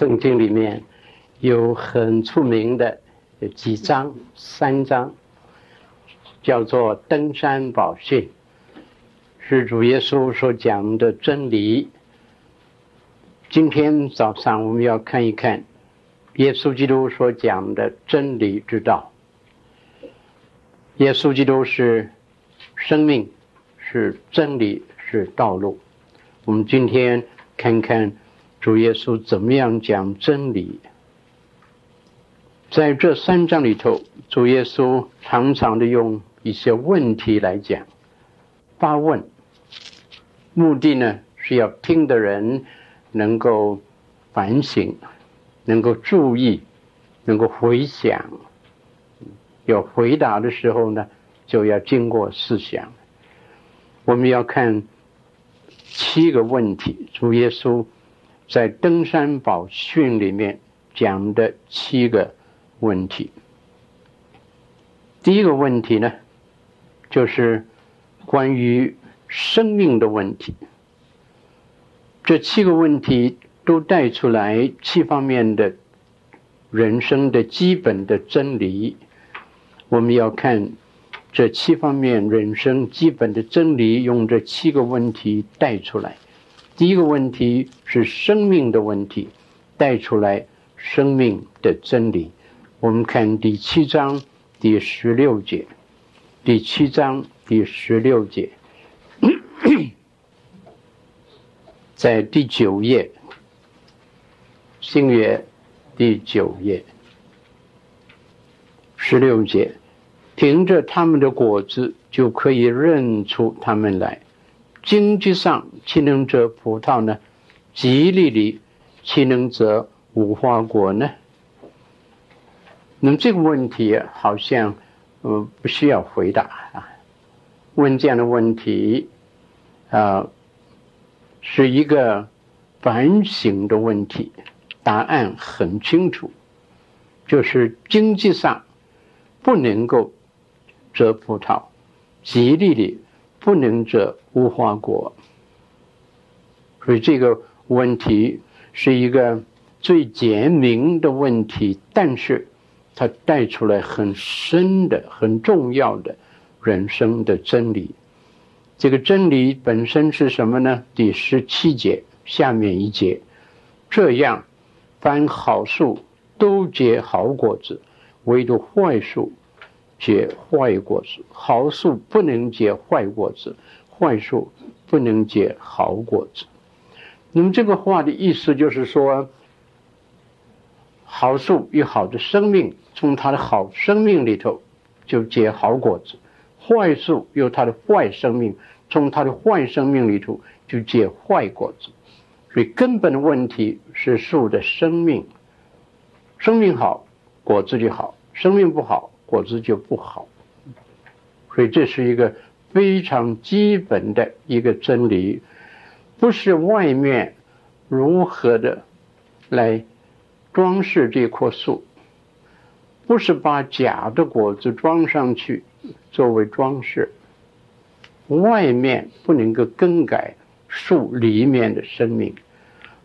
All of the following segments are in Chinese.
圣经里面有很出名的有几章，三章叫做登山宝训，是主耶稣所讲的真理。今天早上我们要看一看耶稣基督所讲的真理之道。耶稣基督是生命，是真理，是道路。我们今天看看。主耶稣怎么样讲真理？在这三章里头，主耶稣常常的用一些问题来讲，发问，目的呢是要听的人能够反省，能够注意，能够回想。有回答的时候呢，就要经过思想。我们要看七个问题，主耶稣。在登山宝训里面讲的七个问题，第一个问题呢，就是关于生命的问题。这七个问题都带出来七方面的人生的基本的真理。我们要看这七方面人生基本的真理，用这七个问题带出来。第一个问题是生命的问题，带出来生命的真理。我们看第七章第十六节，第七章第十六节，在第九页，新约第九页，十六节，凭着他们的果子就可以认出他们来。经济上岂能结葡萄呢？蒺藜里岂能结无花果呢？那么这个问题好像呃不需要回答啊。问这样的问题啊、是一个反省的问题。答案很清楚，就是经济上不能够结葡萄，蒺藜里。不能者无花果，所以这个问题是一个最简明的问题，但是它带出来很深的、很重要的人生的真理。这个真理本身是什么呢？第十七节下面一节，这样，凡好树都结好果子，唯独坏树。结坏果子，好树不能结坏果子，坏树不能结好果子。那么这个话的意思就是说，好树有好的生命，从它的好生命里头就结好果子；坏树有它的坏生命，从它的坏生命里头就结坏果子。所以根本的问题是树的生命，生命好，果子就好；生命不好。果子就不好，所以这是一个非常基本的一个真理，不是外面如何的来装饰这棵树，不是把假的果子装上去作为装饰，外面不能够更改树里面的生命。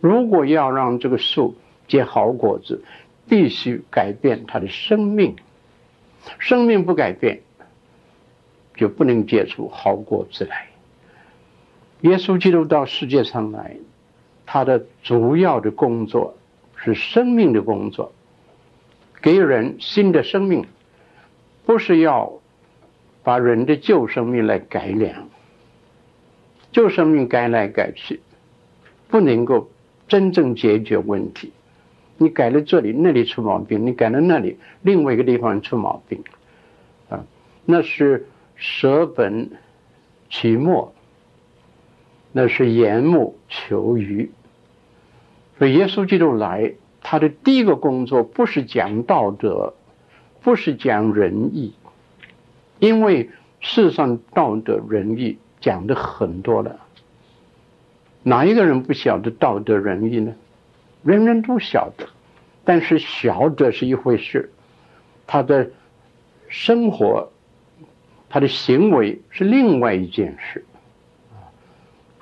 如果要让这个树结好果子，必须改变它的生命。生命不改变，就不能结出好果子来。耶稣基督到世界上来，他的主要的工作是生命的工作，给人新的生命，不是要把人的旧生命来改良。旧生命改来改去，不能够真正解决问题。你改了这里，那里出毛病；你改了那里，另外一个地方出毛病，啊，那是舍本取末，那是缘木求鱼。所以耶稣基督来，他的第一个工作不是讲道德，不是讲仁义，因为世上道德仁义讲的很多了，哪一个人不晓得道德仁义呢？人人都晓得，但是晓得是一回事，他的生活、他的行为是另外一件事。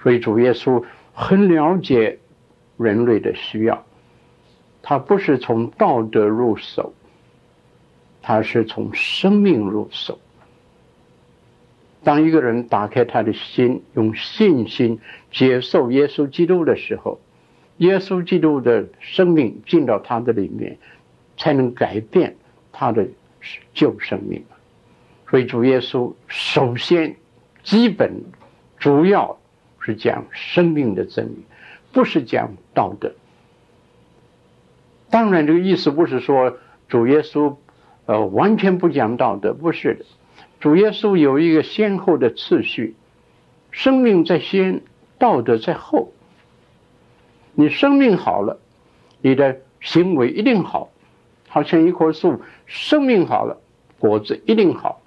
所以主耶稣很了解人类的需要，他不是从道德入手，他是从生命入手。当一个人打开他的心，用信心接受耶稣基督的时候，耶稣基督的生命进到他的里面，才能改变他的旧生命。所以主耶稣首先、基本、主要是讲生命的真理，不是讲道德。当然，这个意思不是说主耶稣呃完全不讲道德，不是的。主耶稣有一个先后的次序，生命在先，道德在后。你生命好了，你的行为一定好，好像一棵树，生命好了，果子一定好。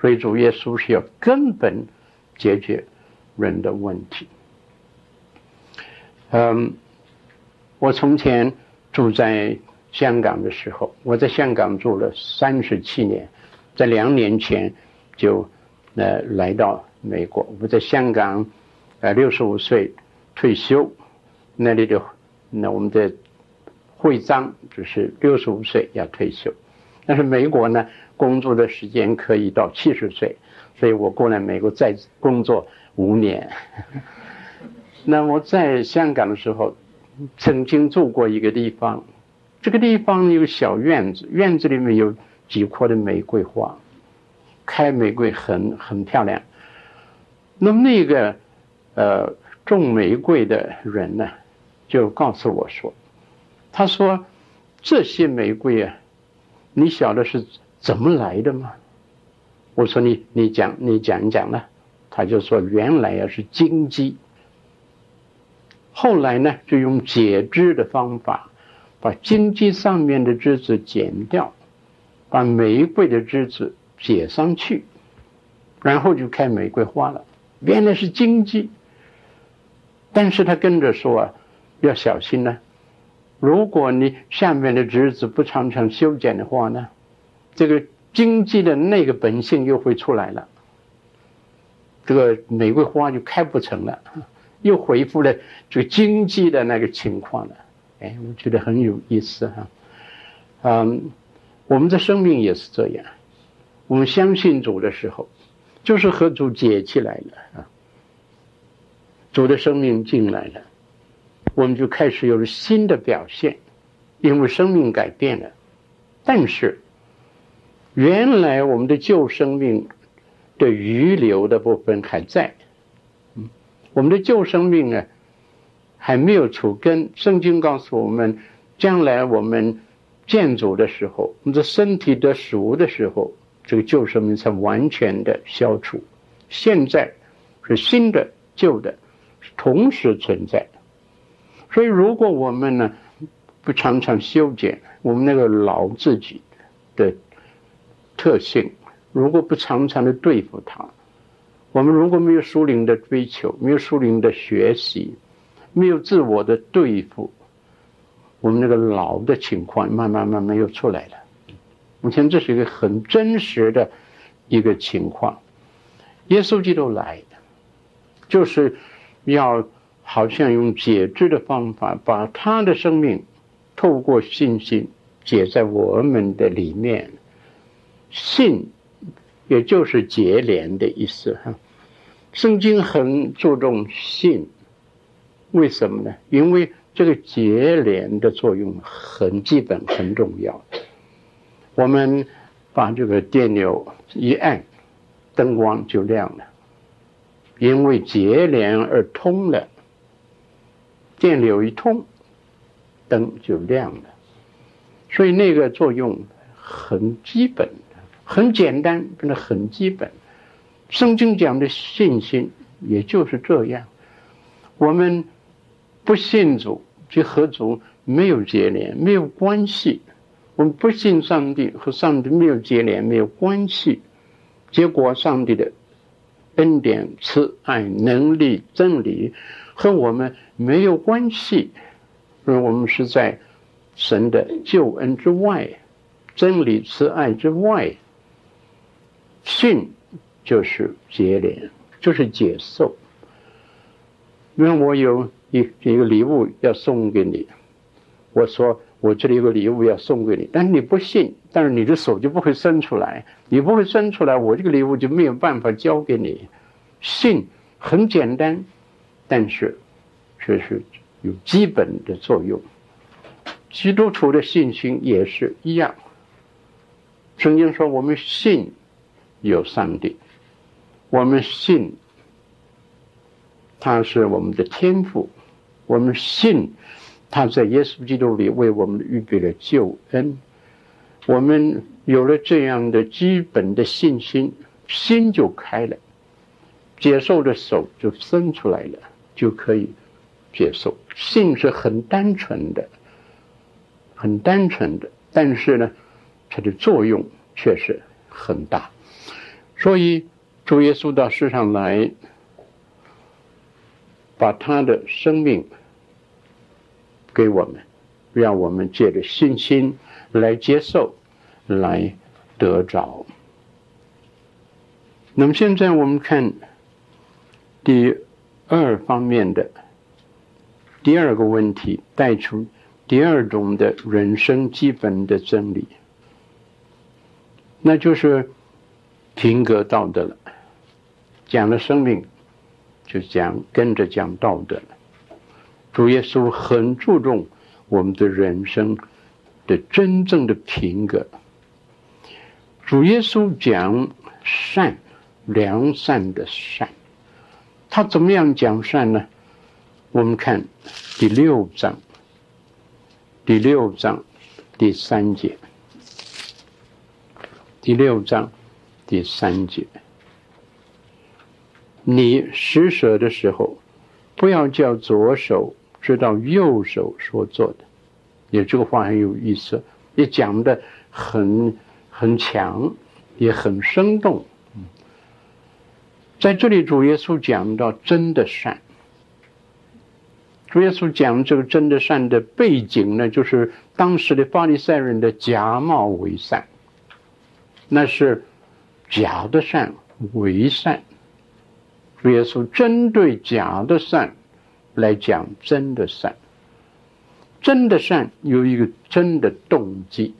所以主耶稣是要根本解决人的问题。嗯，我从前住在香港的时候，我在香港住了三十七年。在两年前就呃来到美国，我在香港呃六十五岁退休，那里的那我们的会章就是六十五岁要退休，但是美国呢工作的时间可以到七十岁，所以我过来美国再工作五年。那我在香港的时候曾经住过一个地方，这个地方有小院子，院子里面有。几棵的玫瑰花，开玫瑰很很漂亮。那么那个呃种玫瑰的人呢，就告诉我说：“他说这些玫瑰啊，你晓得是怎么来的吗？”我说你：“你讲你讲一讲呢。”他就说：“原来啊是荆棘，后来呢就用解枝的方法，把荆棘上面的枝子剪掉。”把玫瑰的枝子接上去，然后就开玫瑰花了。原来是荆棘，但是他跟着说啊，要小心呢、如果你下面的枝子不常常修剪的话呢，这个经济的那个本性又会出来了，这个玫瑰花就开不成了，又恢复了这个荆棘的那个情况了。哎，我觉得很有意思哈，嗯。我们的生命也是这样，我们相信主的时候，就是和主结起来了啊。主的生命进来了，我们就开始有了新的表现，因为生命改变了。但是，原来我们的旧生命的余留的部分还在，嗯，我们的旧生命呢，还没有除根。圣经告诉我们，将来我们。建筑的时候，我们的身体得熟的时候，这个旧生命才完全的消除。现在是新的、旧的同时存在的。所以，如果我们呢不常常修剪我们那个老自己的特性，如果不常常的对付它，我们如果没有属灵的追求，没有属灵的学习，没有自我的对付。我们那个老的情况慢慢慢慢又出来了，目前这是一个很真实的一个情况。耶稣基督来的，就是要好像用解枝的方法，把他的生命透过信心解在我们的里面。信，也就是结连的意思哈。圣经很注重信，为什么呢？因为这个结连的作用很基本、很重要。我们把这个电流一按，灯光就亮了，因为结连而通了。电流一通，灯就亮了。所以那个作用很基本，很简单，真的很基本。圣经讲的信心也就是这样。我们。不信主就和主没有结连，没有关系。我们不信上帝和上帝没有结连，没有关系。结果上帝的恩典、慈爱、能力、真理和我们没有关系，因为我们是在神的救恩之外，真理、慈爱之外。信就是结连，就是接受。因为我有。一一个礼物要送给你，我说我这里有个礼物要送给你，但是你不信，但是你的手就不会伸出来，你不会伸出来，我这个礼物就没有办法交给你。信很简单，但是却是有基本的作用。基督徒的信心也是一样。圣经说：“我们信有上帝，我们信他是我们的天赋，我们信他在耶稣基督里为我们预备了救恩。我们有了这样的基本的信心，心就开了，接受的手就伸出来了，就可以接受。信是很单纯的，很单纯的，但是呢。”它的作用确实很大，所以主耶稣到世上来，把他的生命给我们，让我们借着信心来接受，来得着。那么现在我们看第二方面的第二个问题，带出第二种的人生基本的真理。那就是品格道德了，讲了生命，就讲跟着讲道德了。主耶稣很注重我们的人生的真正的品格。主耶稣讲善，良善的善，他怎么样讲善呢？我们看第六章，第六章第三节。第六章第三节，你施舍的时候，不要叫左手知道右手所做的。也这个话很有意思，也讲得很很强，也很生动。在这里，主耶稣讲到真的善。主耶稣讲这个真的善的背景呢，就是当时的法利赛人的假冒伪善。那是假的善伪善，主耶稣针对假的善来讲真的善。真的善有一个真的动机，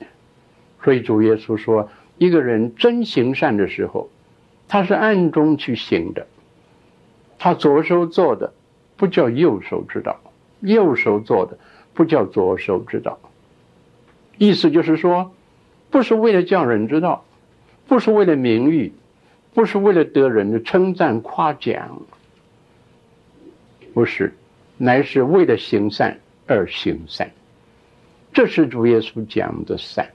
所以主耶稣说，一个人真行善的时候，他是暗中去行的，他左手做的不叫右手知道，右手做的不叫左手知道。意思就是说，不是为了叫人知道。不是为了名誉，不是为了得人的称赞夸奖，不是，乃是为了行善而行善。这是主耶稣讲的善，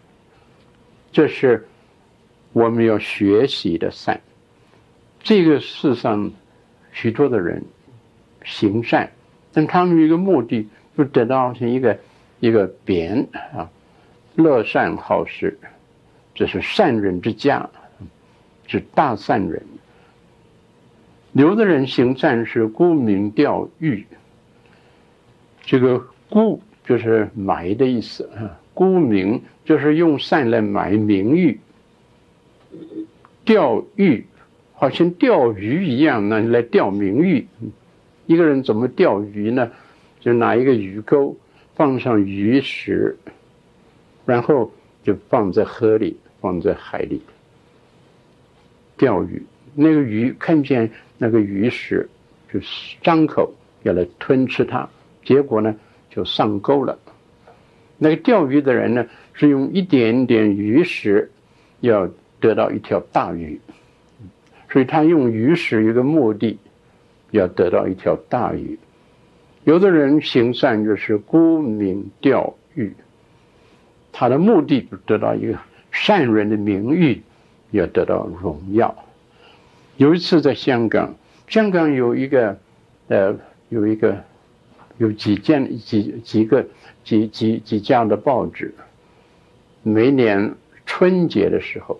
这是我们要学习的善。这个世上许多的人行善，但他们一个目的，就得到是一个一个匾啊，乐善好施。这是善人之家，是大善人。有的人行善是沽名钓誉，这个沽就是买的意思啊，沽名就是用善来买名誉，钓誉好像钓鱼一样，那来钓名誉。一个人怎么钓鱼呢？就拿一个鱼钩，放上鱼食，然后就放在河里。放在海里钓鱼，那个鱼看见那个鱼食，就张口要来吞吃它，结果呢就上钩了。那个钓鱼的人呢，是用一点点鱼食要得到一条大鱼，所以他用鱼食一个目的，要得到一条大鱼。有的人行善就是沽名钓誉，他的目的就得到一个。善人的名誉要得到荣耀。有一次在香港，香港有一个，呃，有一个，有几件几几个几几几家的报纸，每年春节的时候，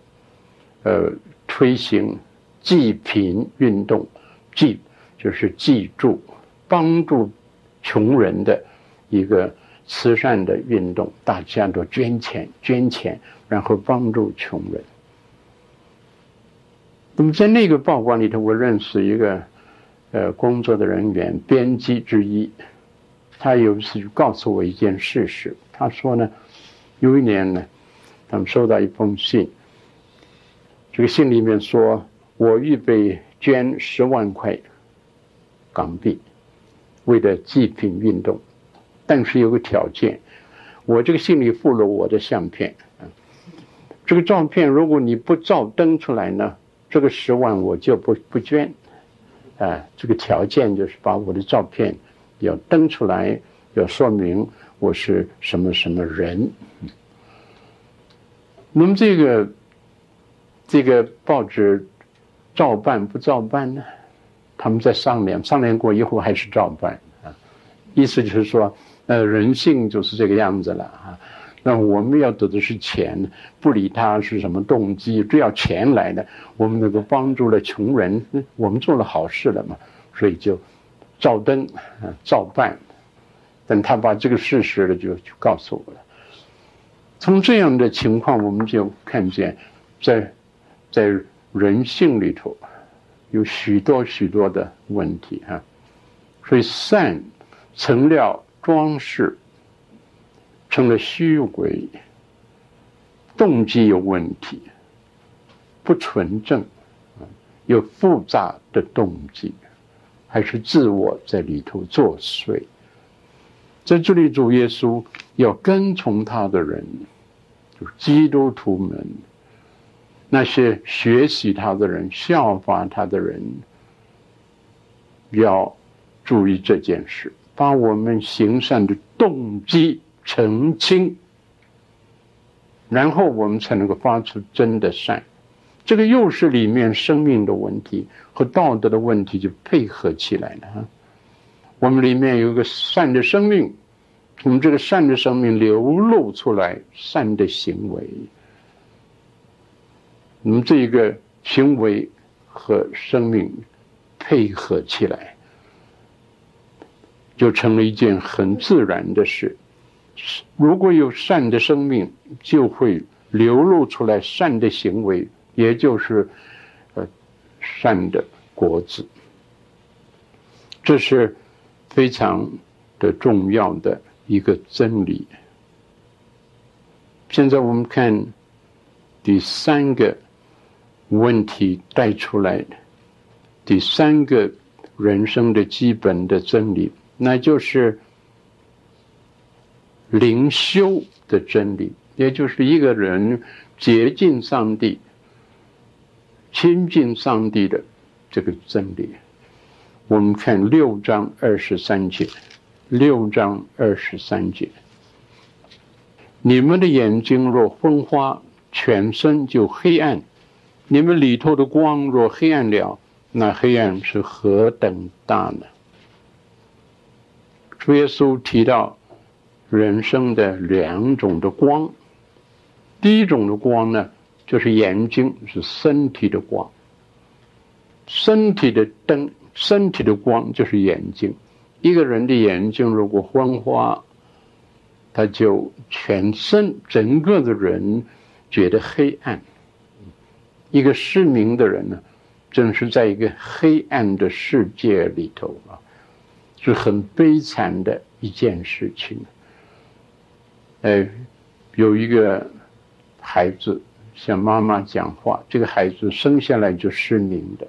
呃，推行济贫运动，济就是济助，帮助穷人的一个慈善的运动，大家都捐钱捐钱。然后帮助穷人。那么在那个报馆里头，我认识一个呃工作的人员，编辑之一。他有一次就告诉我一件事实，他说呢，有一年呢，他们收到一封信，这个信里面说，我预备捐十万块港币，为了济贫运动，但是有个条件，我这个信里附了我的相片，这个照片如果你不照登出来呢，这个十万我就不不捐。啊，这个条件就是把我的照片要登出来，要说明我是什么什么人。那么这个这个报纸照办不照办呢？他们在商量，商量过以后还是照办啊。意思就是说，呃，人性就是这个样子了啊。那我们要得的是钱，不理他是什么动机，只要钱来了，我们能够帮助了穷人，我们做了好事了嘛，所以就照登啊，照办。等他把这个事实了，就就告诉我了。从这样的情况，我们就看见，在在人性里头，有许多许多的问题啊。所以善成了装饰。成了虚伪，动机有问题，不纯正，有复杂的动机，还是自我在里头作祟。在这里，主耶稣要跟从他的人，就是基督徒们，那些学习他的人、效法他的人，要注意这件事，把我们行善的动机。澄清，然后我们才能够发出真的善。这个又是里面生命的问题和道德的问题就配合起来了啊。我们里面有一个善的生命，我们这个善的生命流露出来善的行为，我们这一个行为和生命配合起来，就成了一件很自然的事。如果有善的生命，就会流露出来善的行为，也就是呃善的果子。这是非常的重要的一个真理。现在我们看第三个问题带出来的第三个人生的基本的真理，那就是。灵修的真理，也就是一个人接近上帝、亲近上帝的这个真理。我们看六章二十三节，六章二十三节：你们的眼睛若昏花，全身就黑暗；你们里头的光若黑暗了，那黑暗是何等大呢？主耶稣提到。人生的两种的光，第一种的光呢，就是眼睛，是身体的光。身体的灯，身体的光就是眼睛。一个人的眼睛如果昏花，他就全身整个的人觉得黑暗。一个失明的人呢，正是在一个黑暗的世界里头啊，是很悲惨的一件事情。哎，有一个孩子向妈妈讲话，这个孩子生下来就失明的。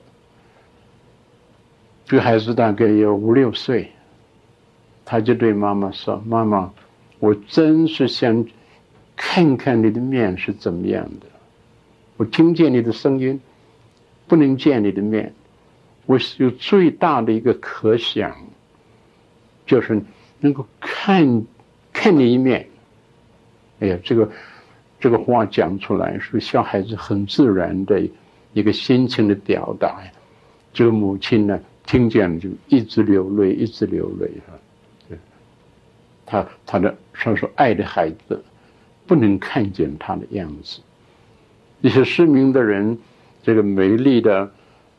这个孩子大概有五六岁，他就对妈妈说：“妈妈，我真是想看看你的面是怎么样的。我听见你的声音，不能见你的面。我有最大的一个可想，就是能够看看你一面。”哎呀，这个这个话讲出来是小孩子很自然的一个心情的表达。这个母亲呢，听见了就一直流泪，一直流泪哈。他他的他说爱的孩子不能看见他的样子。一些失明的人，这个美丽的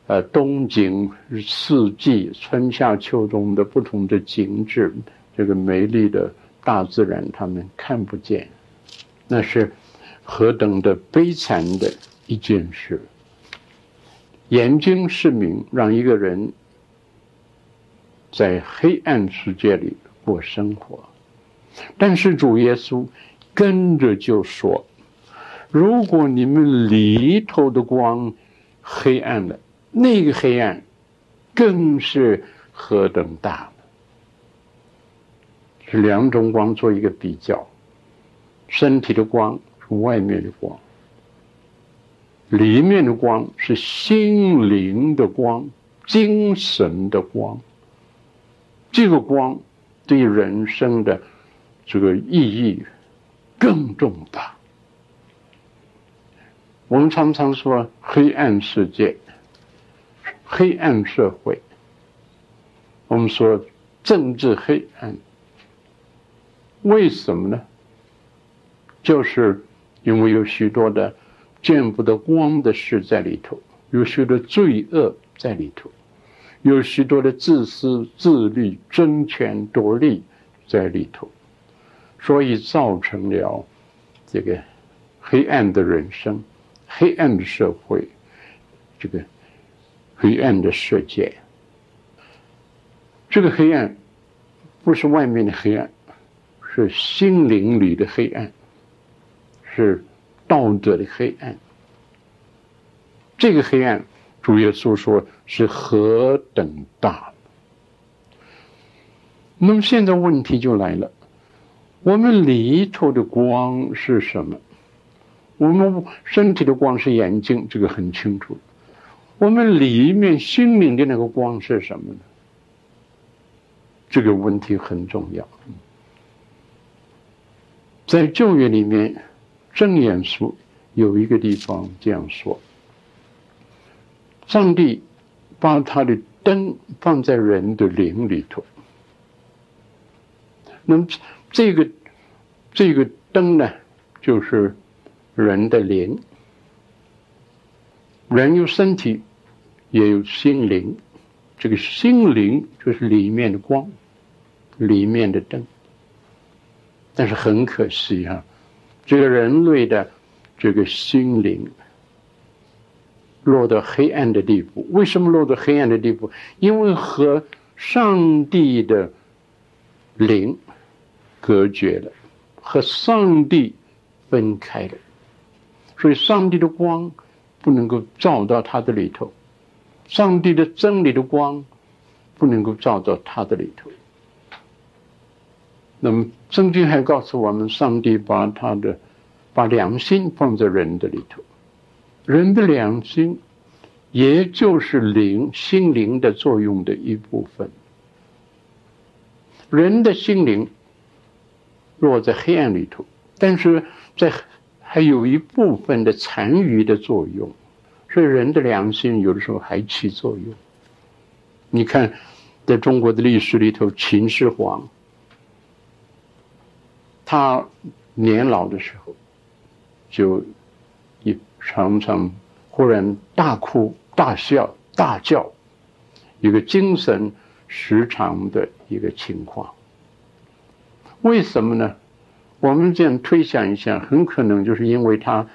呃冬景四季春夏秋冬的不同的景致，这个美丽的大自然，他们看不见。那是何等的悲惨的一件事！眼睛失明，让一个人在黑暗世界里过生活。但是主耶稣跟着就说：“如果你们里头的光黑暗了，那个黑暗更是何等大。”是两种光做一个比较，身体的光外面的光，里面的光是心灵的光，精神的光。这个光对人生的这个意义更重大。我们常常说黑暗世界、黑暗社会，我们说政治黑暗。为什么呢？就是因为有许多的见不得光的事在里头，有许多罪恶在里头，有许多的自私自利、争权夺利在里头，所以造成了这个黑暗的人生、黑暗的社会、这个黑暗的世界。这个黑暗不是外面的黑暗。是心灵里的黑暗，是道德的黑暗。这个黑暗，主耶稣说是何等大。那么现在问题就来了：我们里头的光是什么？我们身体的光是眼睛，这个很清楚。我们里面心灵的那个光是什么呢？这个问题很重要。在旧约里面，箴言书有一个地方这样说：上帝把他的灯放在人的灵里头。那么这个这个灯呢，就是人的灵。人有身体，也有心灵。这个心灵就是里面的光，里面的灯。但是很可惜啊，这个人类的这个心灵落到黑暗的地步。为什么落到黑暗的地步？因为和上帝的灵隔绝了，和上帝分开了，所以上帝的光不能够照到他的里头，上帝的真理的光不能够照到他的里头。那么，圣经还告诉我们，上帝把他的把良心放在人的里头，人的良心，也就是灵心灵的作用的一部分。人的心灵落在黑暗里头，但是在还有一部分的残余的作用，所以人的良心有的时候还起作用。你看，在中国的历史里头，秦始皇。他年老的时候，就一常常忽然大哭大笑大叫，一个精神失常的一个情况。为什么呢？我们这样推想一下，很可能就是因为他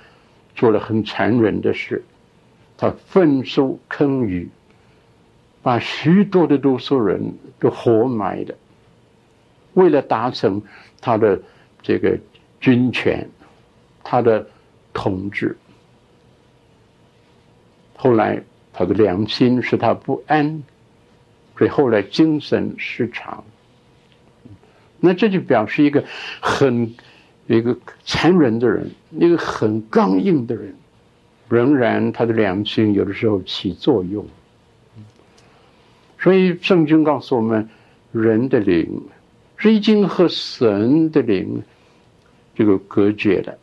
做了很残忍的事，他焚书坑儒，把许多的读书人都活埋了，为了达成他的。这个军权，他的统治，后来他的良心使他不安，所以后来精神失常。那这就表示一个很一个残忍的人，一个很刚硬的人，仍然他的良心有的时候起作用。所以圣经告诉我们，人的灵。是已经和神的灵这个隔绝了。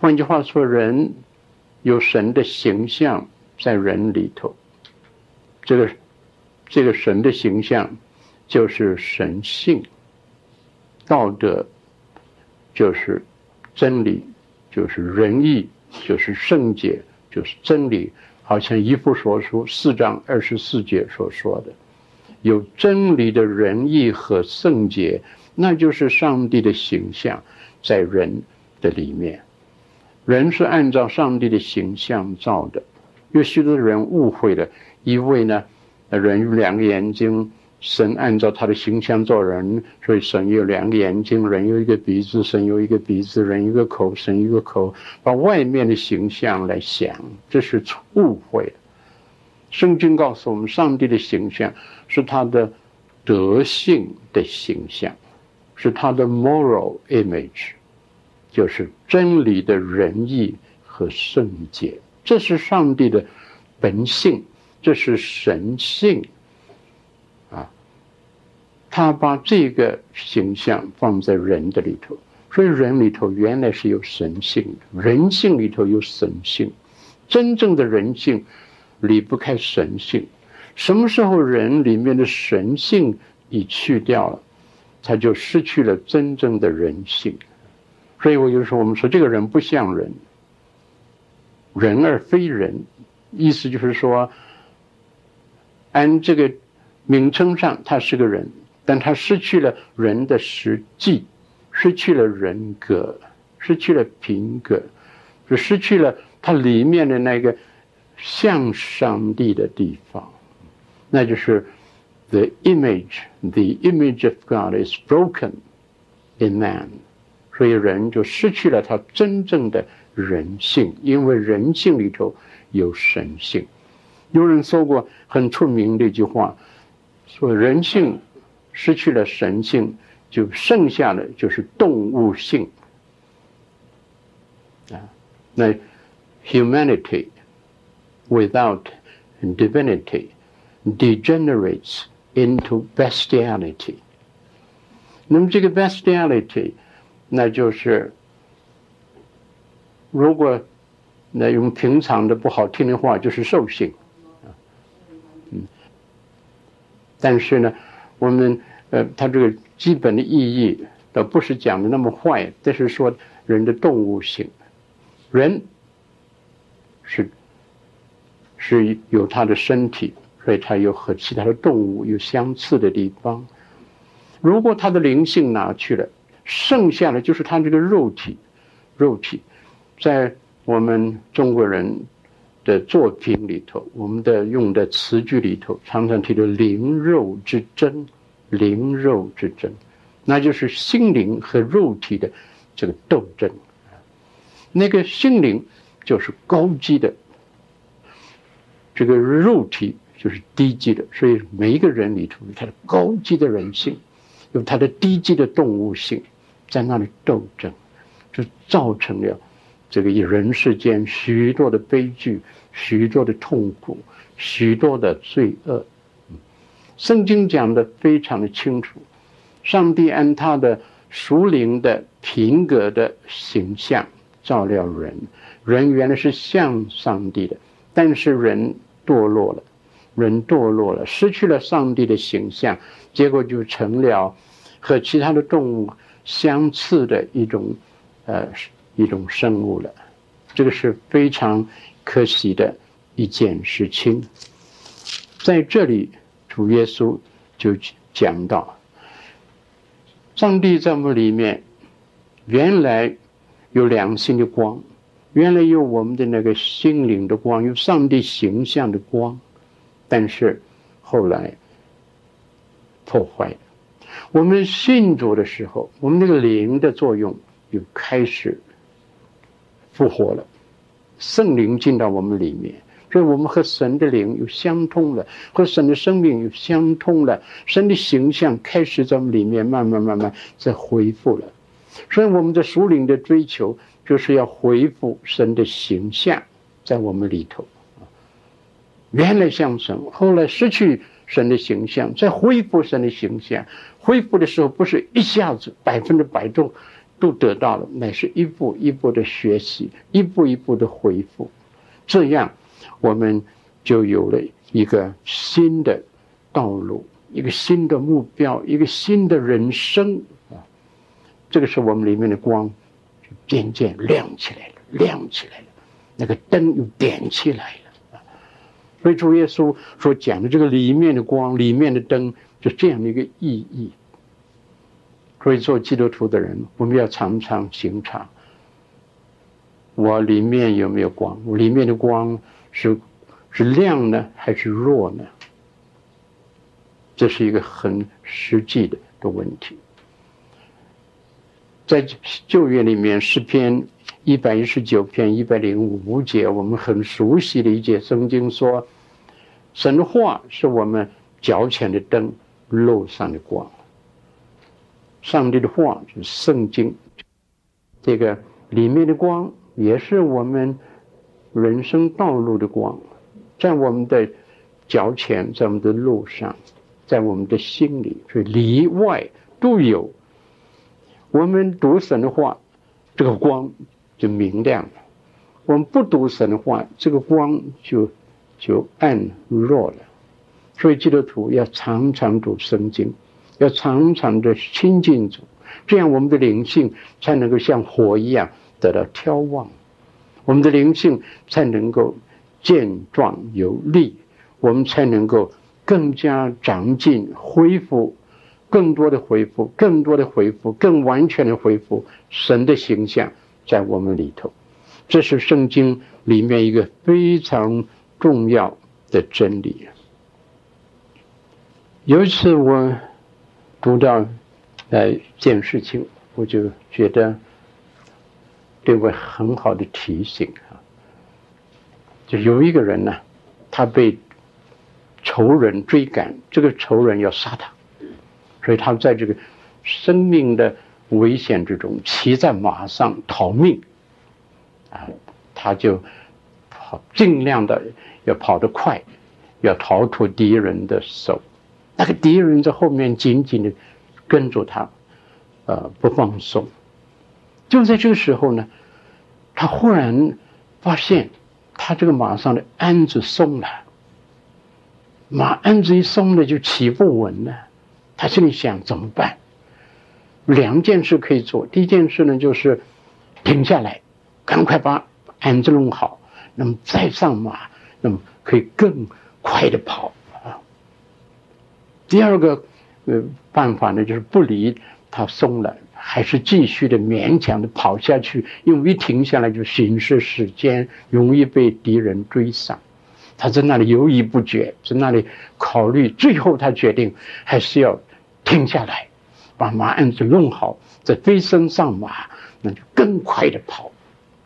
换句话说，人有神的形象在人里头，这个这个神的形象就是神性、道德，就是真理，就是仁义，就是圣洁，就是真理。好像以弗所书四章二十四节所说的。有真理的仁义和圣洁，那就是上帝的形象在人的里面。人是按照上帝的形象造的。有许多人误会了，以为呢，人有两个眼睛，神按照他的形象做人，所以神有两个眼睛，人有一个鼻子，神有一个鼻子，人一个口，神一个口，把外面的形象来想，这是误会。圣经告诉我们，上帝的形象是他的德性的形象，是他的 moral image，就是真理的仁义和圣洁，这是上帝的本性，这是神性。啊他把这个形象放在人的里头，所以人里头原来是有神性的，人性里头有神性，真正的人性离不开神性。什么时候人里面的神性已去掉了，他就失去了真正的人性。所以我就说，我们说这个人不像人，人而非人，意思就是说，按这个名称上，他是个人。但他失去了人的实际，失去了人格，失去了品格，就失去了他里面的那个像上帝的地方，那就是 the image，the image of God is broken in man，所以人就失去了他真正的人性，因为人性里头有神性。有人说过很出名的一句话，说人性。失去了神性，就剩下的就是动物性啊。那 humanity without divinity degenerates into bestiality。那么这个 bestiality，那就是如果那用平常的不好听的话，就是兽性。嗯，但是呢。我们呃，它这个基本的意义倒不是讲的那么坏，但是说人的动物性，人是是有他的身体，所以他有和其他的动物有相似的地方。如果他的灵性拿去了，剩下的就是他这个肉体，肉体，在我们中国人的作品里头，我们的用的词句里头，常常提到灵肉之争，灵肉之争，那就是心灵和肉体的这个斗争。那个心灵就是高级的，这个肉体就是低级的，所以每一个人里头，他的高级的人性，有他的低级的动物性，在那里斗争，就造成了。这个人世间许多的悲剧，许多的痛苦，许多的罪恶，圣经讲的非常的清楚。上帝按他的属灵的品格的形象造了人，人原来是像上帝的，但是人堕落了，人堕落了，失去了上帝的形象，结果就成了和其他的动物相似的一种，呃。一种生物了，这个是非常可惜的一件事情。在这里，主耶稣就讲到，上帝在我们里面原来有良心的光，原来有我们的那个心灵的光，有上帝形象的光，但是后来破坏了。我们信主的时候，我们那个灵的作用又开始。复活了，圣灵进到我们里面，所以我们和神的灵又相通了，和神的生命又相通了，神的形象开始在我们里面慢慢慢慢在恢复了。所以我们的属灵的追求就是要恢复神的形象在我们里头。原来像神，后来失去神的形象，再恢复神的形象。恢复的时候不是一下子百分之百都。都得到了，乃是一步一步的学习，一步一步的恢复，这样我们就有了一个新的道路，一个新的目标，一个新的人生啊！这个是我们里面的光，渐渐亮起来了，亮起来了，那个灯又点起来了！所以主耶稣所讲的这个里面的光，里面的灯，就这样的一个意义。所以做基督徒的人，我们要常常省察，我里面有没有光？我里面的光是是亮呢，还是弱呢？这是一个很实际的的问题。在旧约里面，诗篇一百一十九篇一百零五节，我们很熟悉的一节圣经说：“神的话是我们脚前的灯，路上的光。”上帝的话就是圣经，这个里面的光也是我们人生道路的光，在我们的脚前，在我们的路上，在我们的心里，所以里外都有。我们读神的话，这个光就明亮了；我们不读神的话，这个光就就暗弱了。所以基督徒要常常读圣经，要常常的亲近主，这样我们的灵性才能够像火一样得到眺望，我们的灵性才能够健壮有力，我们才能够更加长进恢复。更多的恢复，更多的恢复，更完全的恢复神的形象在我们里头，这是圣经里面一个非常重要的真理。有一次我读到呃一件事情，我就觉得对我很好的提醒啊，就有一个人呢，他被仇人追赶，这个仇人要杀他。所以他在这个生命的危险之中，骑在马上逃命，啊，他就跑，尽量的要跑得快，要逃脱敌人的手。那个敌人在后面紧紧的跟着他，呃，不放松。就在这个时候呢，他忽然发现他这个马上的鞍子松了，马鞍子一松了，就骑不稳了。他心里想怎么办？两件事可以做。第一件事呢，就是停下来，赶快把鞍子弄好，那么再上马，那么可以更快的跑啊。第二个呃办法呢，就是不离他松了，还是继续的勉强的跑下去，因为一停下来就损失时间，容易被敌人追上。他在那里犹豫不决，在那里考虑，最后他决定还是要停下来，把马鞍子弄好，再飞身上马，那就更快的跑。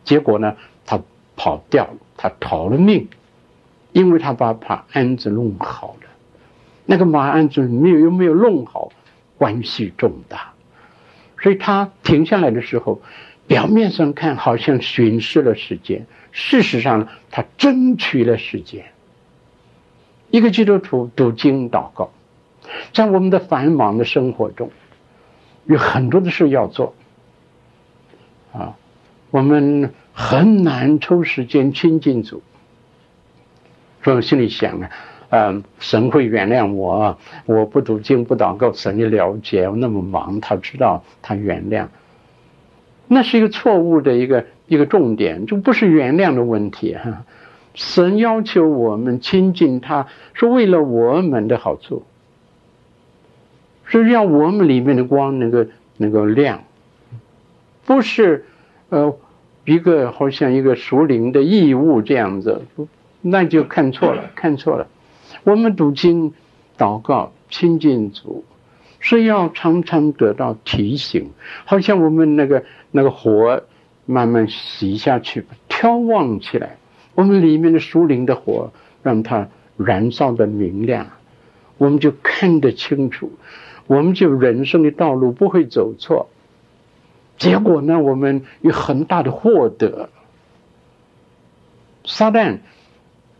结果呢，他跑掉了，他逃了命，因为他把把鞍子弄好了。那个马鞍子没有又没有弄好，关系重大。所以他停下来的时候，表面上看好像损失了时间。事实上呢，他争取了时间。一个基督徒读经祷告，在我们的繁忙的生活中，有很多的事要做啊，我们很难抽时间亲近主。所以我心里想啊，嗯，神会原谅我，我不读经不祷告，神也了解我那么忙，他知道他原谅。那是一个错误的一个。一个重点就不是原谅的问题哈，神要求我们亲近他，是为了我们的好处，是让我们里面的光能够能够亮，不是呃一个好像一个属灵的异物这样子，那就看错了，看错了。我们读经、祷告、亲近主，是要常常得到提醒，好像我们那个那个火。慢慢洗下去，眺望起来。我们里面的属灵的火，让它燃烧的明亮，我们就看得清楚，我们就人生的道路不会走错。结果呢，我们有很大的获得。撒旦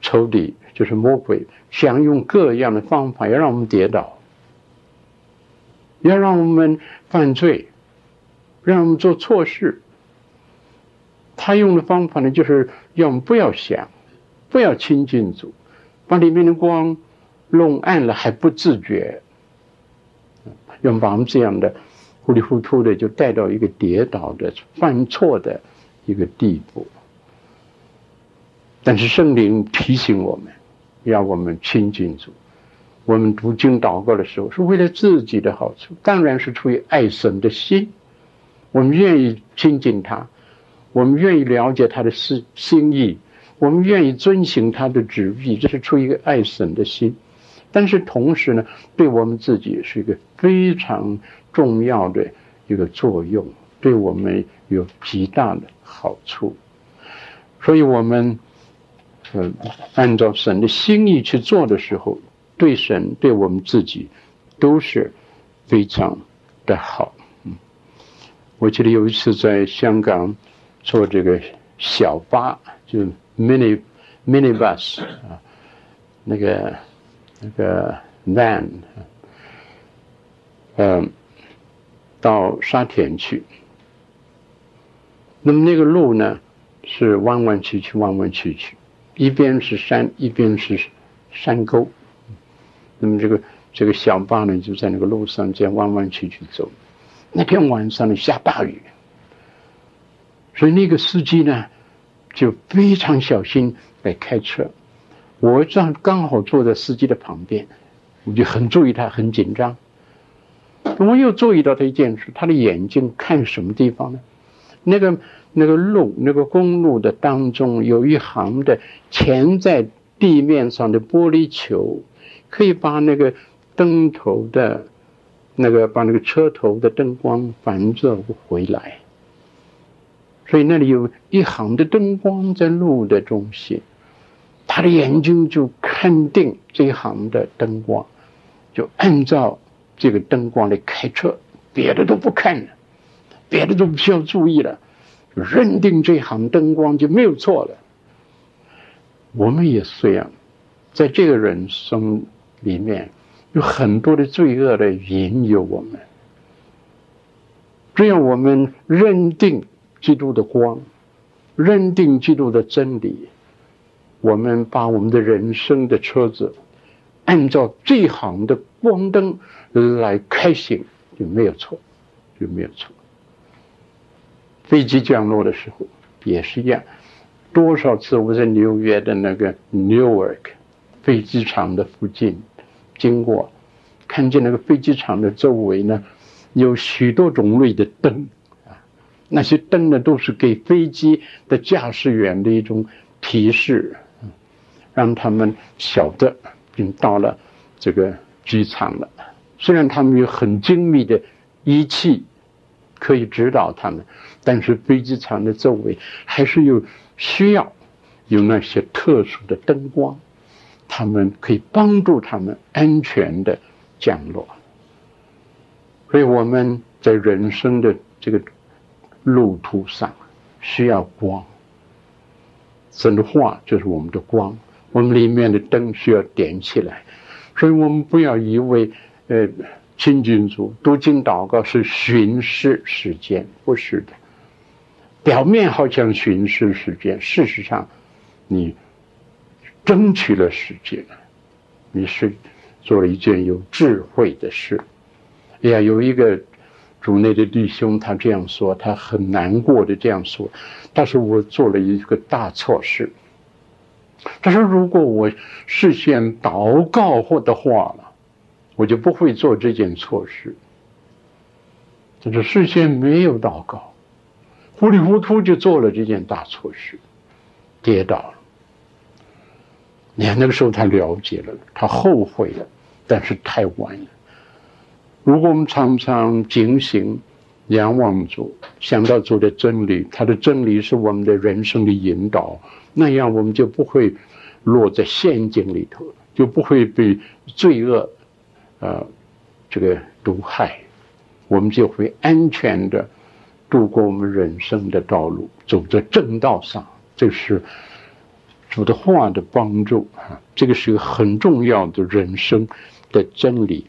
仇敌就是魔鬼，想用各样的方法要让我们跌倒，要让我们犯罪，让我们做错事。他用的方法呢，就是要我们不要想，不要亲近主，把里面的光弄暗了还不自觉，要把我们这样的糊里糊涂的就带到一个跌倒的、犯错的一个地步。但是圣灵提醒我们，要我们亲近主。我们读经祷告的时候，是为了自己的好处，当然是出于爱神的心，我们愿意亲近他。我们愿意了解他的心心意，我们愿意遵行他的旨意，这是出于爱神的心。但是同时呢，对我们自己是一个非常重要的一个作用，对我们有极大的好处。所以，我们呃按照神的心意去做的时候，对神对我们自己都是非常的好。嗯，我记得有一次在香港坐这个小巴，就 mini mini bus 啊，那个。那个 van，嗯，到沙田去。那么那个路呢，是弯弯曲曲，弯弯曲曲，一边是山，一边是山沟。那么这个这个小巴呢，就在那个路上这样弯弯曲曲走。那天晚上呢，下大雨，所以那个司机呢，就非常小心来开车。我正刚好坐在司机的旁边，我就很注意他，很紧张。我又注意到他一件事，他的眼睛看什么地方呢？那个那个路，那个公路的当中有一行的潜在地面上的玻璃球，可以把那个灯头的，那个把那个车头的灯光反射回来。所以那里有一行的灯光在路的中心。他的眼睛就看定这一行的灯光，就按照这个灯光来开车，别的都不看了，别的都不需要注意了，就认定这一行灯光就没有错了。我们也是这样，在这个人生里面有很多的罪恶的引诱我们，只要我们认定基督的光，认定基督的真理。我们把我们的人生的车子按照这行的光灯来开行，就没有错，就没有错。飞机降落的时候也是一样，多少次我在纽约的那个 Newark 飞机场的附近经过，看见那个飞机场的周围呢，有许多种类的灯啊，那些灯呢都是给飞机的驾驶员的一种提示。让他们晓得，已经到了这个机场了。虽然他们有很精密的仪器可以指导他们，但是飞机场的周围还是有需要有那些特殊的灯光，他们可以帮助他们安全的降落。所以我们在人生的这个路途上需要光，神的话就是我们的光。我们里面的灯需要点起来，所以我们不要以为，呃，亲近主、读经、祷告是巡视时间，不是的。表面好像巡视时间，事实上，你争取了时间，你是做了一件有智慧的事。哎呀，有一个主内的弟兄，他这样说，他很难过的这样说，但是我做了一个大错事。他说：“如果我事先祷告或的话了，我就不会做这件错事。就是事先没有祷告，糊里糊涂就做了这件大错事，跌倒了。你看那个时候他了解了，他后悔了，但是太晚了。如果我们常常警醒、仰望主，想到主的真理，他的真理是我们的人生的引导。”那样我们就不会落在陷阱里头，就不会被罪恶，呃，这个毒害，我们就会安全的度过我们人生的道路，走在正道上。这是主的话的帮助啊，这个是一个很重要的人生的真理。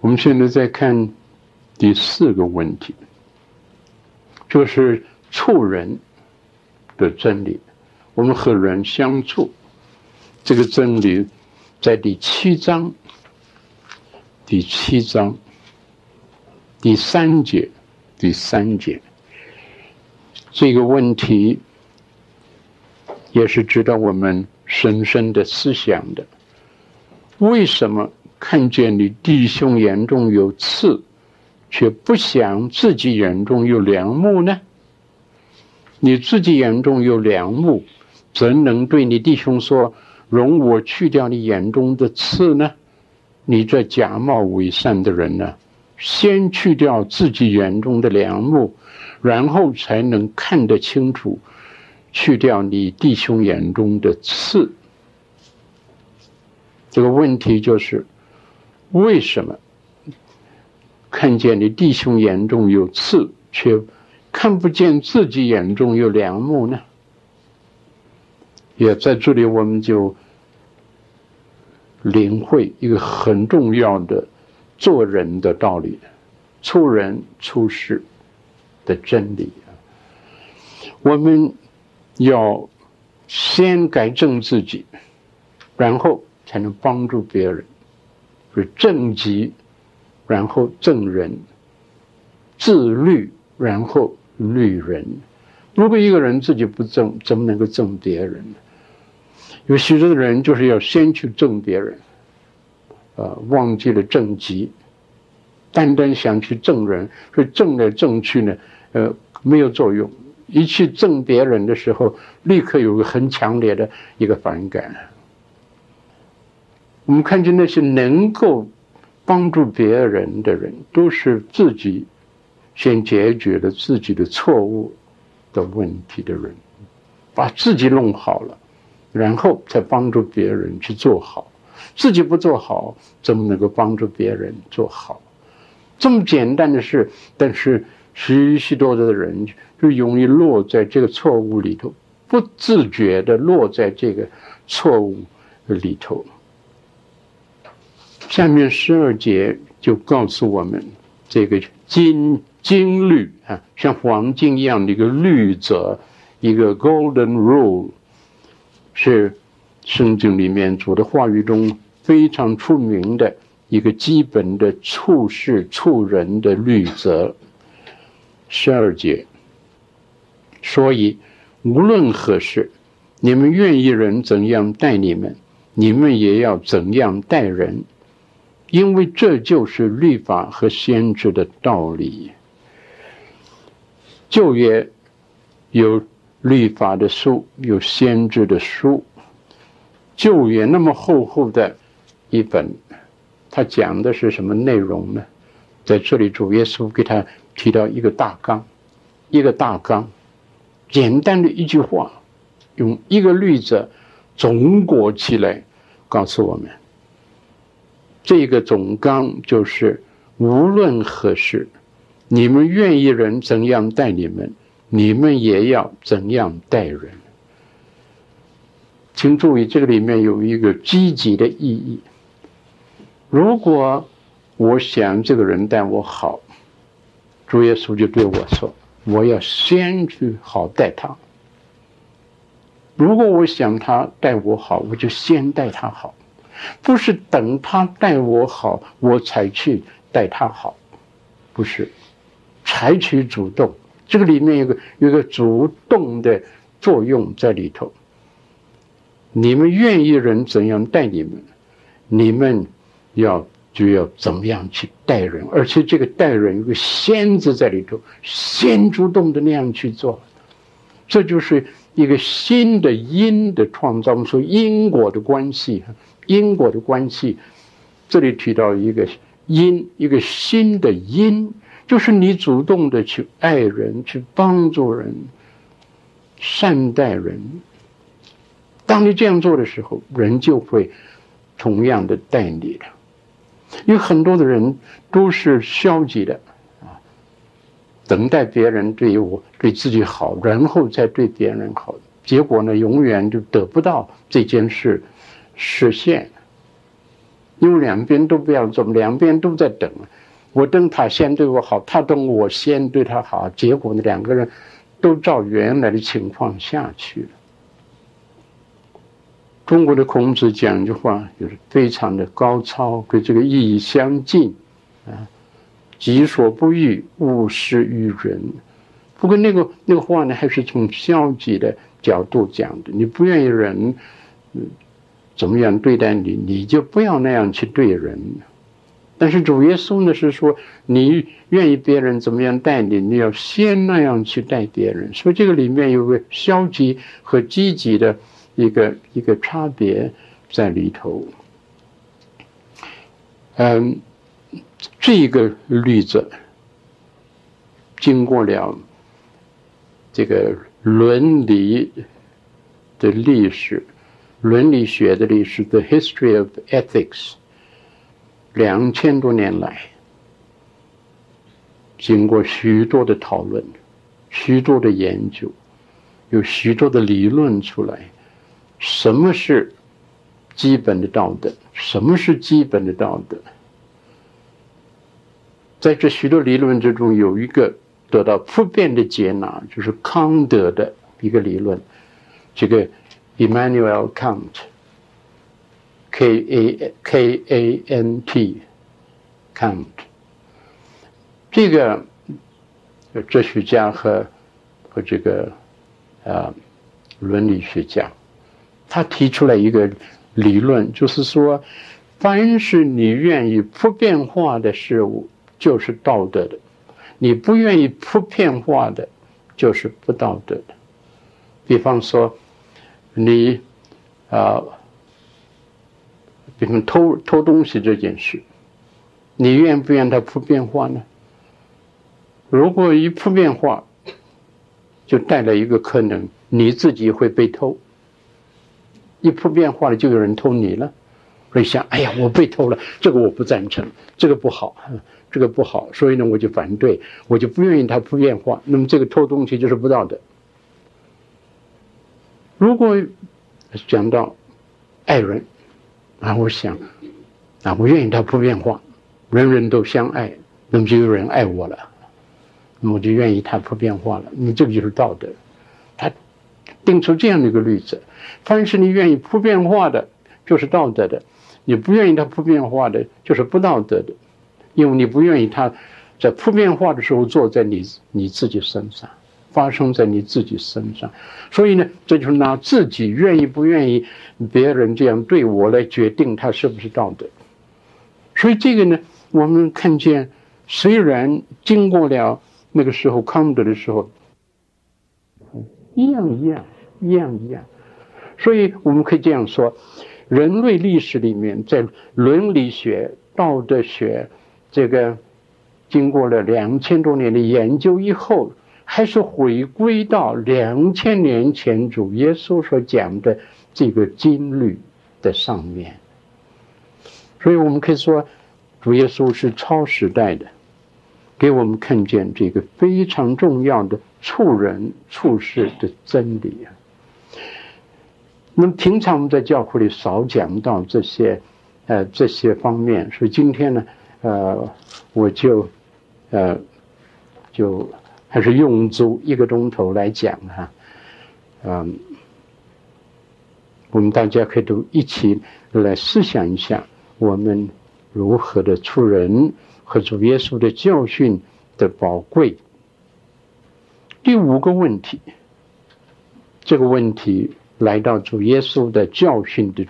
我们现在在看第四个问题，就是处人。的真理，我们和人相处，这个真理在第七章，第七章第三节，第三节，这个问题也是值得我们深深的思想的。为什么看见你弟兄眼中有刺，却不想自己眼中有梁木呢？你自己眼中有梁木，怎能对你弟兄说：“容我去掉你眼中的刺呢？你这假冒伪善的人呢？先去掉自己眼中的梁木，然后才能看得清楚。去掉你弟兄眼中的刺。这个问题就是：为什么看见你弟兄眼中有刺，却看不见自己眼中有梁木呢？也在这里，我们就领会一个很重要的做人的道理，处人处事的真理啊。我们要先改正自己，然后才能帮助别人。是正己，然后正人；自律，然后律人。如果一个人自己不正，怎么能够正别人呢？有许多的人就是要先去正别人，呃，忘记了正己，单单想去正人，所以正来正去呢，呃，没有作用。一去正别人的时候，立刻有个很强烈的一个反感。我们看见那些能够帮助别人的人，都是自己先解决了自己的错误的问题的人，把自己弄好了，然后再帮助别人去做好。自己不做好，怎么能够帮助别人做好？这么简单的事，但是许许多多的人。就容易落在这个错误里头，不自觉地落在这个错误里头。下面十二节就告诉我们，这个金金律啊，像黄金一样的一个律则，一个 golden rule，是圣经里面主的话语中非常出名的一个基本的处事处人的律则。十二节。所以，无论何事，你们愿意人怎样待你们，你们也要怎样待人，因为这就是律法和先知的道理。旧约有律法的书，有先知的书。旧约那么厚厚的一本，它讲的是什么内容呢？在这里，主耶稣给他提到一个大纲，一个大纲。简单的一句话，用一个例子总括起来，告诉我们：这个总纲就是，无论何事，你们愿意人怎样待你们，你们也要怎样待人。请注意，这个里面有一个积极的意义。如果我想这个人待我好，主耶稣就对我说。我要先去好待他。如果我想他待我好，我就先待他好，不是等他待我好，我才去待他好，不是，采取主动。这个里面有个有个主动的作用在里头。你们愿意人怎样待你们，你们要。就要怎么样去待人，而且这个待人有个“先”字在里头，先主动的那样去做，这就是一个新的因的创造。我们说因果的关系，因果的关系，这里提到一个因，一个新的因，就是你主动的去爱人，去帮助人，善待人。当你这样做的时候，人就会同样的待你的。有很多的人都是消极的啊，等待别人对我对自己好，然后再对别人好，结果呢，永远就得不到这件事实现。因为两边都不要做，两边都在等，我等他先对我好，他等我先对他好，结果呢，两个人都照原来的情况下去了。中国的孔子讲一句话，就是非常的高超，跟这个意义相近啊。己所不欲，勿施于人。不过那个那个话呢，还是从消极的角度讲的。你不愿意人嗯怎么样对待你，你就不要那样去对人。但是主耶稣呢是说，你愿意别人怎么样待你，你要先那样去待别人。所以这个里面有个消极和积极的。一个一个差别在里头。嗯，这个例子经过了这个伦理的历史、伦理学的历史，The History of Ethics，两千多年来，经过许多的讨论、许多的研究，有许多的理论出来，什么是基本的道德？什么是基本的道德？在这许多理论之中，有一个得到普遍的接纳，就是康德的一个理论。这个 Immanuel Kant，K A K A N T，Kant，这个哲学家和和这个啊伦理学家，他提出来一个理论，就是说，凡是你愿意普遍化的事物。就是道德的，你不愿意普遍化的，就是不道德的。比方说，你啊，比方偷偷东西这件事，你愿不愿它普遍化呢？如果一普遍化，就带来一个可能，你自己会被偷。一普遍化了，就有人偷你了。会想，哎呀，我被偷了，这个我不赞成，这个不好。这个不好，所以呢，我就反对，我就不愿意它普遍化。那么，这个偷东西就是不道德。如果讲到爱人，啊，我想，啊，我愿意他普遍化，人人都相爱，那么就有人爱我了，那么我就愿意他普遍化了。你这个就是道德。他定出这样的一个律则：凡是你愿意普遍化的，就是道德的；你不愿意他普遍化的，就是不道德的。因为你不愿意他，在普遍化的时候做在你你自己身上，发生在你自己身上，所以呢，这就是拿自己愿意不愿意别人这样对我来决定他是不是道德。所以这个呢，我们看见，虽然经过了那个时候康德的时候，一样一样一样一样，所以我们可以这样说，人类历史里面，在伦理学、道德学。这个经过了两千多年的研究以后，还是回归到两千年前主耶稣所讲的这个经律的上面。所以我们可以说，主耶稣是超时代的，给我们看见这个非常重要的处人处事的真理啊。那么平常我们在教会里少讲到这些，呃，这些方面，所以今天呢。呃，我就，呃，就还是用足一个钟头来讲哈，嗯，我们大家可以都一起来思想一下，我们如何的出人和主耶稣的教训的宝贵。第五个问题，这个问题来到主耶稣的教训的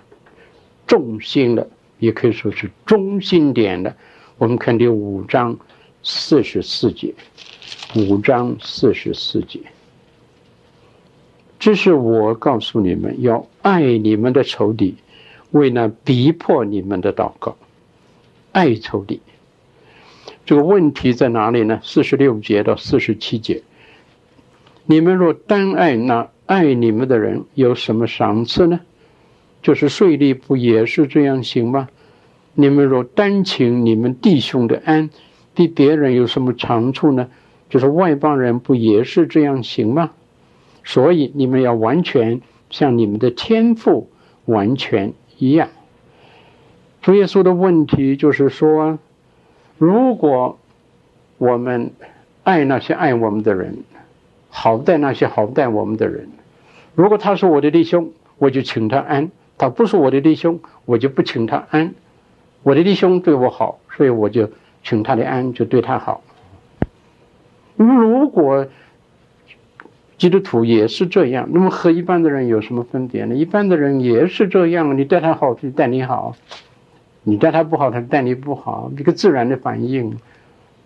重心了，也可以说是中心点了。我们看第五章四十四节，五章四十四节，这是我告诉你们要爱你们的仇敌，为那逼迫你们的祷告，爱仇敌。这个问题在哪里呢？四十六节到四十七节，你们若单爱那爱你们的人，有什么赏赐呢？就是税吏不也是这样行吗？你们若单请你们弟兄的安，比别人有什么长处呢？就是外邦人不也是这样行吗？所以你们要完全像你们的天赋完全一样。主耶稣的问题就是说，如果我们爱那些爱我们的人，好待那些好待我们的人，如果他是我的弟兄，我就请他安；他不是我的弟兄，我就不请他安。我的弟兄对我好，所以我就请他的安，就对他好。如果基督徒也是这样，那么和一般的人有什么分别呢？一般的人也是这样，你待他好，他就待你好；你待他不好，他就待你不好，一个自然的反应。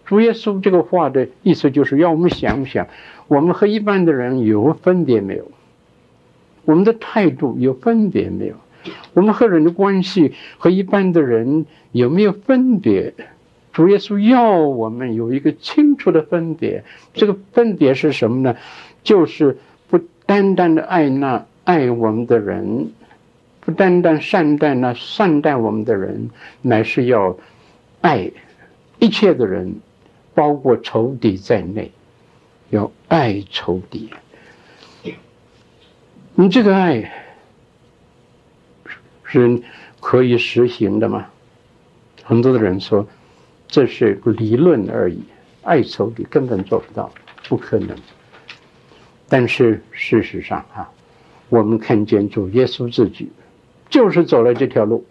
主耶稣这个话的意思就是要我们想想，我们和一般的人有分别没有？我们的态度有分别没有？我们和人的关系和一般的人有没有分别？主耶稣要我们有一个清楚的分别。这个分别是什么呢？就是不单单的爱那爱我们的人，不单单善待那善待我们的人，乃是要爱一切的人，包括仇敌在内，要爱仇敌。你这个爱是可以实行的吗？很多的人说这是理论而已，爱仇敌根本做不到，不可能。但是事实上啊，我们看见主耶稣自己就是走了这条路，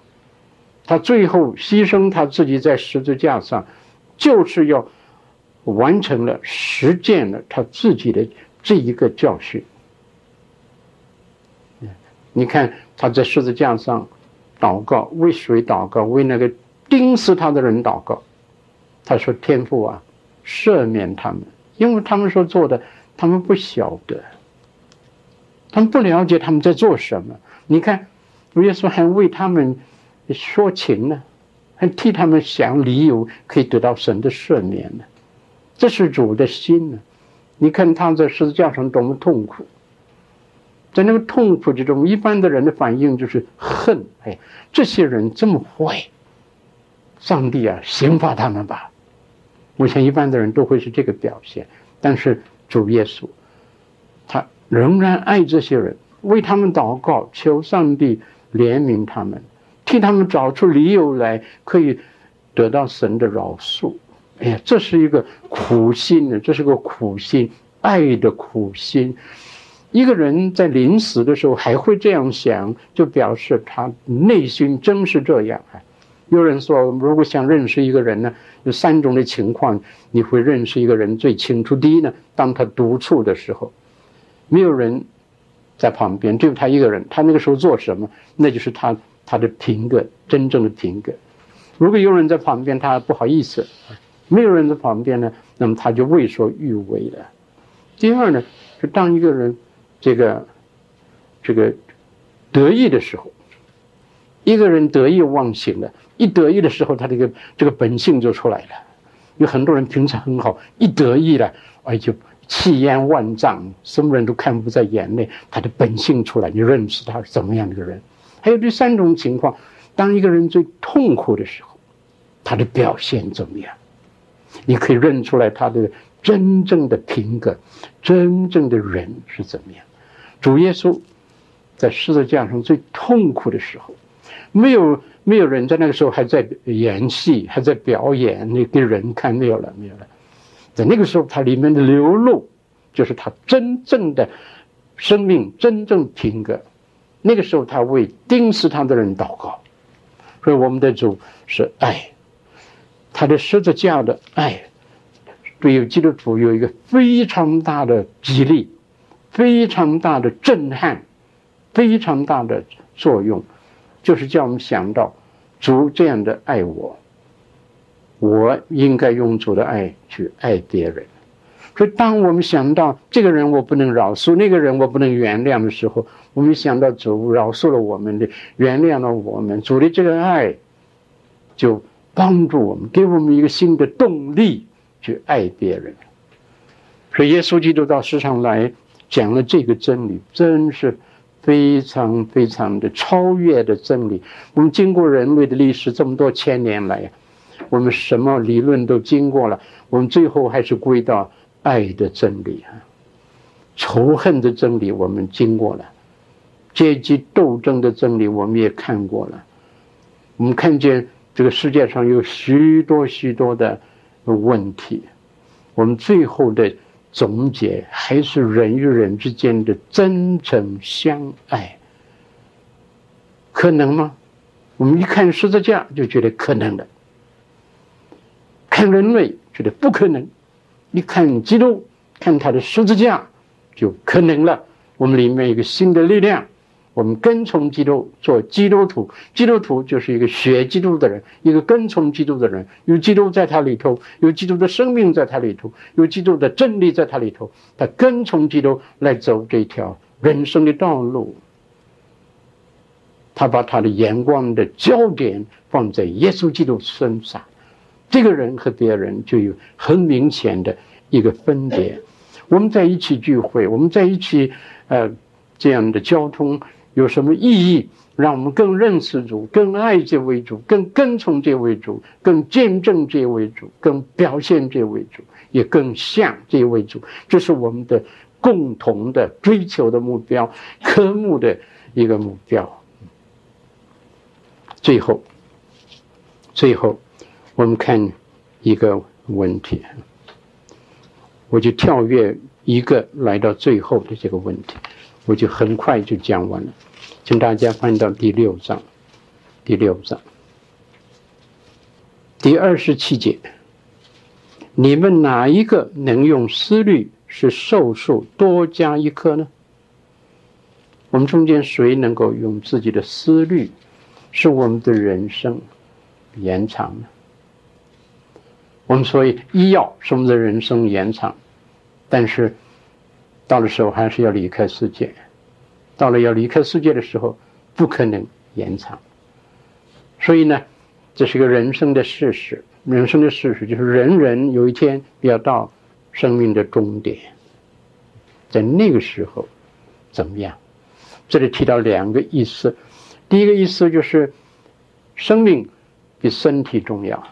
他最后牺牲他自己在十字架上，就是要完成了实践了他自己的这一个教训。你看他在十字架上祷告，为谁祷告？为那个钉死他的人祷告。他说：“天父啊，赦免他们，因为他们所做的，他们不晓得，他们不了解他们在做什么。你看，主耶稣还为他们说情呢，还替他们想理由，可以得到神的赦免呢。这是主的心呢。你看他在十字架上多么痛苦。”在那个痛苦之中，一般的人的反应就是恨。哎，这些人这么坏，上帝啊，刑罚他们吧！我想一般的人都会是这个表现。但是主耶稣，他仍然爱这些人，为他们祷告，求上帝怜悯他们，替他们找出理由来，可以得到神的饶恕。哎呀，这是一个苦心呢，这是个苦心，爱的苦心。一个人在临死的时候还会这样想，就表示他内心真是这样啊。有人说，如果想认识一个人呢，有三种的情况，你会认识一个人最清楚。第一呢，当他独处的时候，没有人在旁边，只有他一个人，他那个时候做什么，那就是他他的品格，真正的品格。如果有人在旁边，他不好意思；没有人在旁边呢，那么他就为所欲为了。第二呢，是当一个人。这个，这个得意的时候，一个人得意忘形了。一得意的时候，他这个这个本性就出来了。有很多人平常很好，一得意了，哎，就气焰万丈，什么人都看不在眼内。他的本性出来，你认识他是怎么样的一个人？还有第三种情况，当一个人最痛苦的时候，他的表现怎么样？你可以认出来他的真正的品格，真正的人是怎么样。主耶稣在十字架上最痛苦的时候，没有没有人在那个时候还在演戏，还在表演，那给人看没有了，没有了。在那个时候，他里面的流露就是他真正的生命，真正品格。那个时候，他为钉死他的人祷告。所以，我们的主是爱，他的十字架的爱，对于基督徒有一个非常大的激励。非常大的震撼，非常大的作用，就是叫我们想到主这样的爱我，我应该用主的爱去爱别人。所以，当我们想到这个人我不能饶恕，那个人我不能原谅的时候，我们想到主饶恕了我们的，原谅了我们，主的这个爱就帮助我们，给我们一个新的动力去爱别人。所以，耶稣基督到世上来。讲了这个真理，真是非常非常的超越的真理。我们经过人类的历史这么多千年来，我们什么理论都经过了，我们最后还是归到爱的真理啊。仇恨的真理我们经过了，阶级斗争的真理我们也看过了。我们看见这个世界上有许多许多的问题，我们最后的。总结还是人与人之间的真诚相爱，可能吗？我们一看十字架就觉得可能的，看人类觉得不可能，一看基督，看他的十字架就可能了。我们里面有个新的力量。我们跟从基督，做基督徒。基督徒就是一个学基督的人，一个跟从基督的人。有基督在他里头，有基督的生命在他里头，有基督的真理在他里头。他跟从基督来走这条人生的道路。他把他的眼光的焦点放在耶稣基督身上，这个人和别人就有很明显的一个分别。我们在一起聚会，我们在一起，呃，这样的交通有什么意义？让我们更认识主，更爱这位主，更跟从这位主，更见证这位主，更表现这位主，也更像这位主。这是我们的共同的追求的目标，科目的一个目标。最后，最后，我们看一个问题，我就跳跃一个来到最后的这个问题，我就很快就讲完了，请大家翻到第六章，第六章，第二十七节，你们哪一个能用思虑使寿数多加一颗呢？我们中间谁能够用自己的思虑？使我们的人生延长呢。我们所以医药使我们的人生延长，但是到了时候还是要离开世界。到了要离开世界的时候，不可能延长。所以呢，这是个人生的事实。人生的事实就是人人有一天要到生命的终点，在那个时候怎么样？这里提到两个意思。第一个意思就是，生命比身体重要。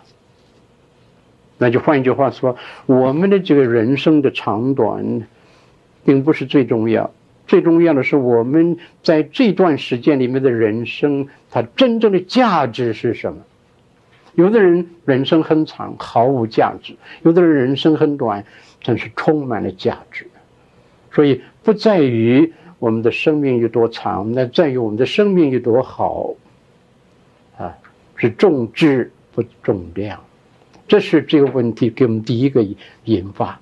那就换一句话说，我们的这个人生的长短，并不是最重要。最重要的是，我们在这段时间里面的人生，它真正的价值是什么？有的人人生很长，毫无价值；有的人人生很短，但是充满了价值。所以不在于。我们的生命有多长？那在于我们的生命有多好啊？是重质不重量，这是这个问题给我们第一个引发。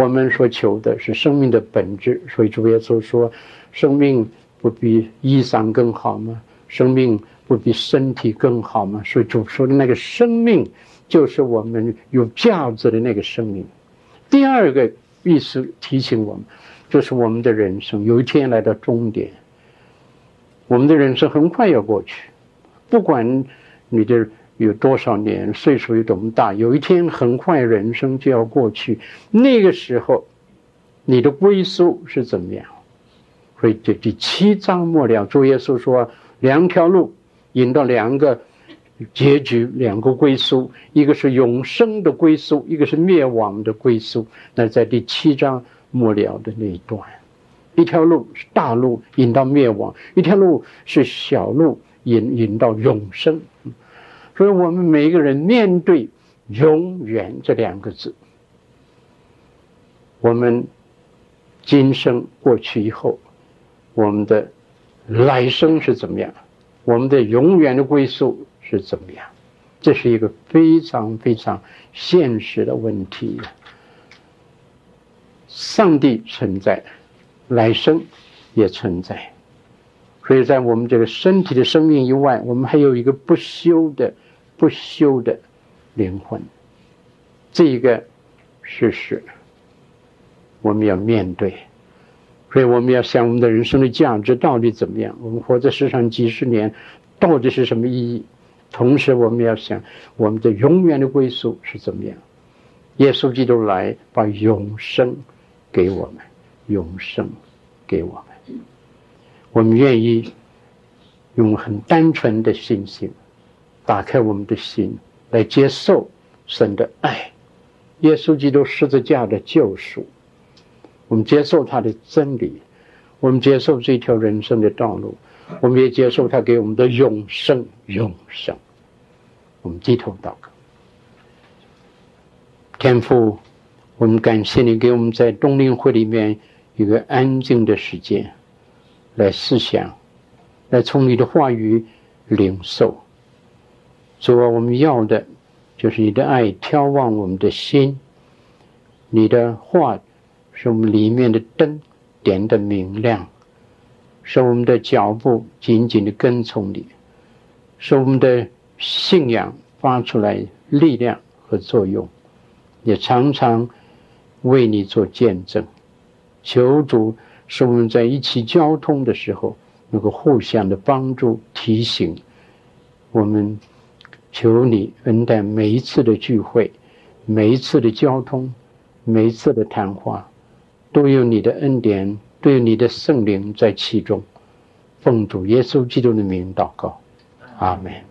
我们所求的是生命的本质，所以主耶稣说：“生命不比衣裳更好吗？生命不比身体更好吗？”所以主说的那个生命，就是我们有价值的那个生命。第二个意思提醒我们。就是我们的人生有一天来到终点，我们的人生很快要过去，不管你的有多少年，岁数有多么大，有一天很快人生就要过去。那个时候，你的归宿是怎么样？所以这第七章末了，主耶稣说两条路引到两个结局，两个归宿，一个是永生的归宿，一个是灭亡的归宿。那在第七章。末了的那一段，一条路是大路引到灭亡，一条路是小路引引到永生。所以，我们每一个人面对“永远”这两个字，我们今生过去以后，我们的来生是怎么样？我们的永远的归宿是怎么样？这是一个非常非常现实的问题。上帝存在，来生也存在，所以在我们这个身体的生命以外，我们还有一个不休的、不朽的灵魂。这一个事实，我们要面对。所以我们要想，我们的人生的价值到底怎么样？我们活在世上几十年，到底是什么意义？同时，我们要想，我们的永远的归宿是怎么样？耶稣基督来把永生。给我们永生，给我们，我们愿意用很单纯的信心，打开我们的心来接受神的爱，耶稣基督十字架的救赎，我们接受他的真理，我们接受这条人生的道路，我们也接受他给我们的永生，永生。我们低头祷告，天父。我们感谢你给我们在冬令会里面一个安静的时间，来思想，来从你的话语领受。主啊，我们要的就是你的爱眺望我们的心，你的话是我们里面的灯点的明亮，使我们的脚步紧紧的跟从你，使我们的信仰发出来力量和作用，也常常。为你做见证，求主使我们在一起交通的时候，能够互相的帮助提醒。我们求你恩待每一次的聚会，每一次的交通，每一次的谈话，都有你的恩典，都有你的圣灵在其中。奉主耶稣基督的名祷告，阿门。